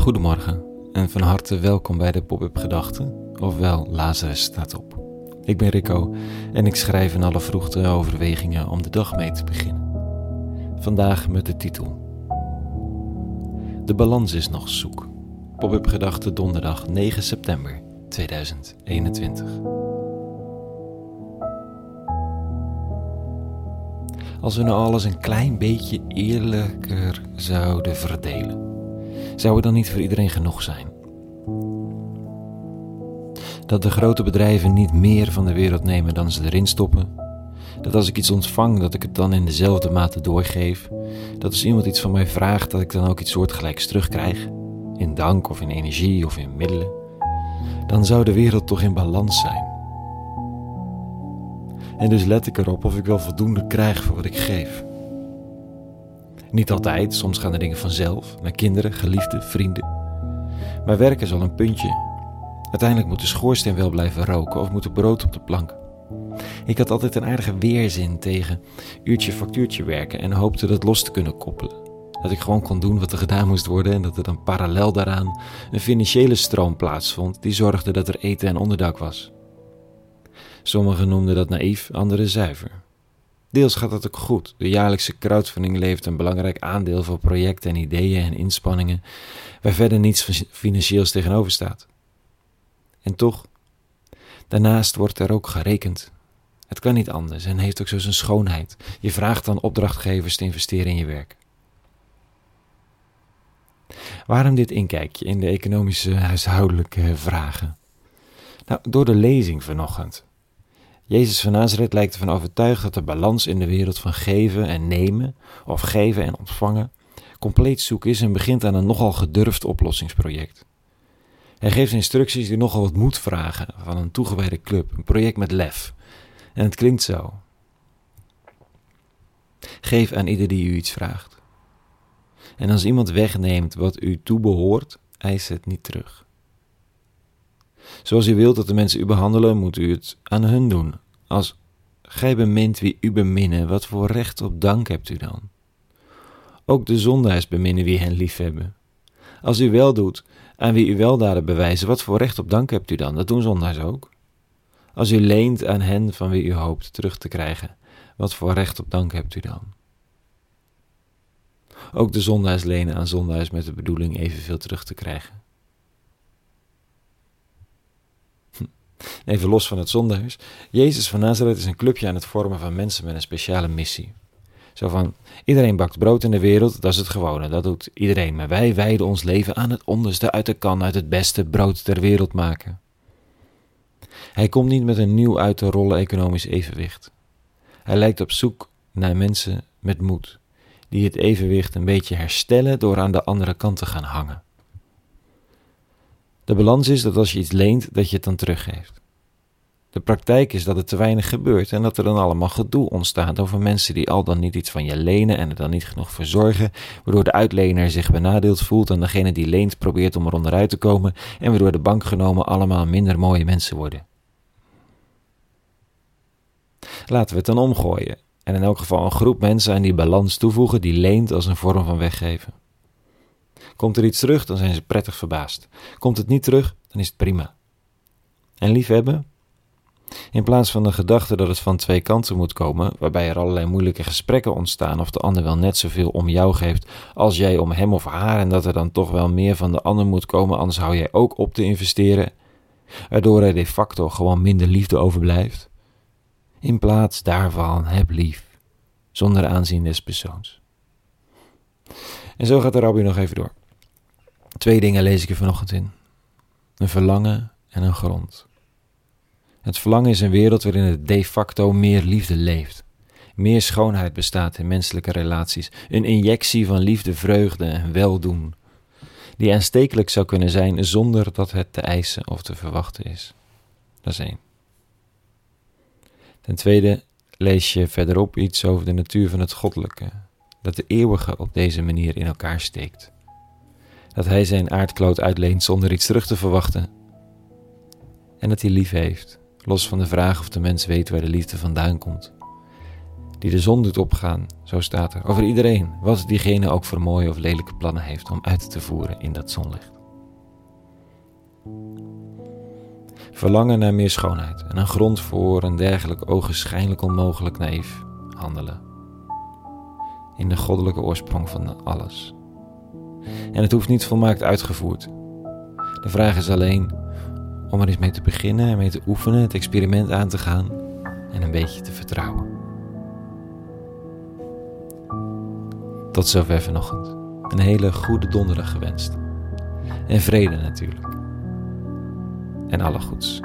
Goedemorgen en van harte welkom bij de Pop-up Gedachten, ofwel Lazarus staat op. Ik ben Rico en ik schrijf in alle vroegte overwegingen om de dag mee te beginnen. Vandaag met de titel De balans is nog zoek. Pop-up Gedachten donderdag 9 september 2021. Als we nou alles een klein beetje eerlijker zouden verdelen zou er dan niet voor iedereen genoeg zijn? Dat de grote bedrijven niet meer van de wereld nemen dan ze erin stoppen. Dat als ik iets ontvang, dat ik het dan in dezelfde mate doorgeef. Dat als iemand iets van mij vraagt, dat ik dan ook iets soortgelijks terugkrijg. In dank of in energie of in middelen. Dan zou de wereld toch in balans zijn. En dus let ik erop of ik wel voldoende krijg voor wat ik geef. Niet altijd, soms gaan de dingen vanzelf, naar kinderen, geliefden, vrienden. Maar werk is al een puntje. Uiteindelijk moet de schoorsteen wel blijven roken of moet er brood op de plank. Ik had altijd een aardige weerzin tegen uurtje factuurtje werken en hoopte dat los te kunnen koppelen. Dat ik gewoon kon doen wat er gedaan moest worden en dat er dan parallel daaraan een financiële stroom plaatsvond die zorgde dat er eten en onderdak was. Sommigen noemden dat naïef, anderen zuiver. Deels gaat dat ook goed. De jaarlijkse crowdfunding levert een belangrijk aandeel voor projecten en ideeën en inspanningen waar verder niets financieels tegenover staat. En toch, daarnaast wordt er ook gerekend. Het kan niet anders en heeft ook zo zijn schoonheid. Je vraagt dan opdrachtgevers te investeren in je werk. Waarom dit inkijkje in de economische huishoudelijke vragen? Nou, door de lezing vanochtend. Jezus van Nazareth lijkt ervan overtuigd dat de balans in de wereld van geven en nemen, of geven en ontvangen, compleet zoek is en begint aan een nogal gedurfd oplossingsproject. Hij geeft instructies die nogal wat moed vragen van een toegewijde club, een project met lef. En het klinkt zo. Geef aan ieder die u iets vraagt. En als iemand wegneemt wat u toebehoort, eis het niet terug. Zoals u wilt dat de mensen u behandelen, moet u het aan hun doen. Als gij bemint wie u beminnen, wat voor recht op dank hebt u dan? Ook de zondaars beminnen wie hen liefhebben. Als u wel doet aan wie u weldaden bewijzen, wat voor recht op dank hebt u dan? Dat doen zondaars ook. Als u leent aan hen van wie u hoopt terug te krijgen, wat voor recht op dank hebt u dan? Ook de zondaars lenen aan zondaars met de bedoeling evenveel terug te krijgen. Even los van het zondehuis. Jezus van Nazareth is een clubje aan het vormen van mensen met een speciale missie. Zo van, iedereen bakt brood in de wereld, dat is het gewone, dat doet iedereen. Maar wij wijden ons leven aan het onderste uit de kan, uit het beste brood ter wereld maken. Hij komt niet met een nieuw uit te rollen economisch evenwicht. Hij lijkt op zoek naar mensen met moed, die het evenwicht een beetje herstellen door aan de andere kant te gaan hangen. De balans is dat als je iets leent, dat je het dan teruggeeft. De praktijk is dat er te weinig gebeurt en dat er dan allemaal gedoe ontstaat over mensen die al dan niet iets van je lenen en er dan niet genoeg voor zorgen, waardoor de uitlener zich benadeeld voelt en degene die leent probeert om er onderuit te komen en waardoor de bankgenomen allemaal minder mooie mensen worden. Laten we het dan omgooien en in elk geval een groep mensen aan die balans toevoegen die leent als een vorm van weggeven. Komt er iets terug, dan zijn ze prettig verbaasd. Komt het niet terug, dan is het prima. En liefhebben? In plaats van de gedachte dat het van twee kanten moet komen, waarbij er allerlei moeilijke gesprekken ontstaan of de ander wel net zoveel om jou geeft als jij om hem of haar en dat er dan toch wel meer van de ander moet komen, anders hou jij ook op te investeren, waardoor er de facto gewoon minder liefde overblijft. In plaats daarvan heb lief, zonder aanzien des persoons. En zo gaat de rabbi nog even door. Twee dingen lees ik er vanochtend in: een verlangen en een grond. Het verlangen is een wereld waarin het de facto meer liefde leeft. Meer schoonheid bestaat in menselijke relaties. Een injectie van liefde, vreugde en weldoen. Die aanstekelijk zou kunnen zijn zonder dat het te eisen of te verwachten is. Dat is één. Ten tweede lees je verderop iets over de natuur van het goddelijke. Dat de eeuwige op deze manier in elkaar steekt dat hij zijn aardkloot uitleent zonder iets terug te verwachten. En dat hij lief heeft, los van de vraag of de mens weet waar de liefde vandaan komt. die de zon doet opgaan, zo staat er, over iedereen, wat diegene ook voor mooie of lelijke plannen heeft om uit te voeren in dat zonlicht. Verlangen naar meer schoonheid en een grond voor een dergelijk ogenschijnlijk onmogelijk naïef handelen. In de goddelijke oorsprong van alles. En het hoeft niet volmaakt uitgevoerd. De vraag is alleen om er eens mee te beginnen en mee te oefenen, het experiment aan te gaan en een beetje te vertrouwen. Tot zover vanochtend. Een hele goede donderdag gewenst. En vrede natuurlijk. En alle goeds.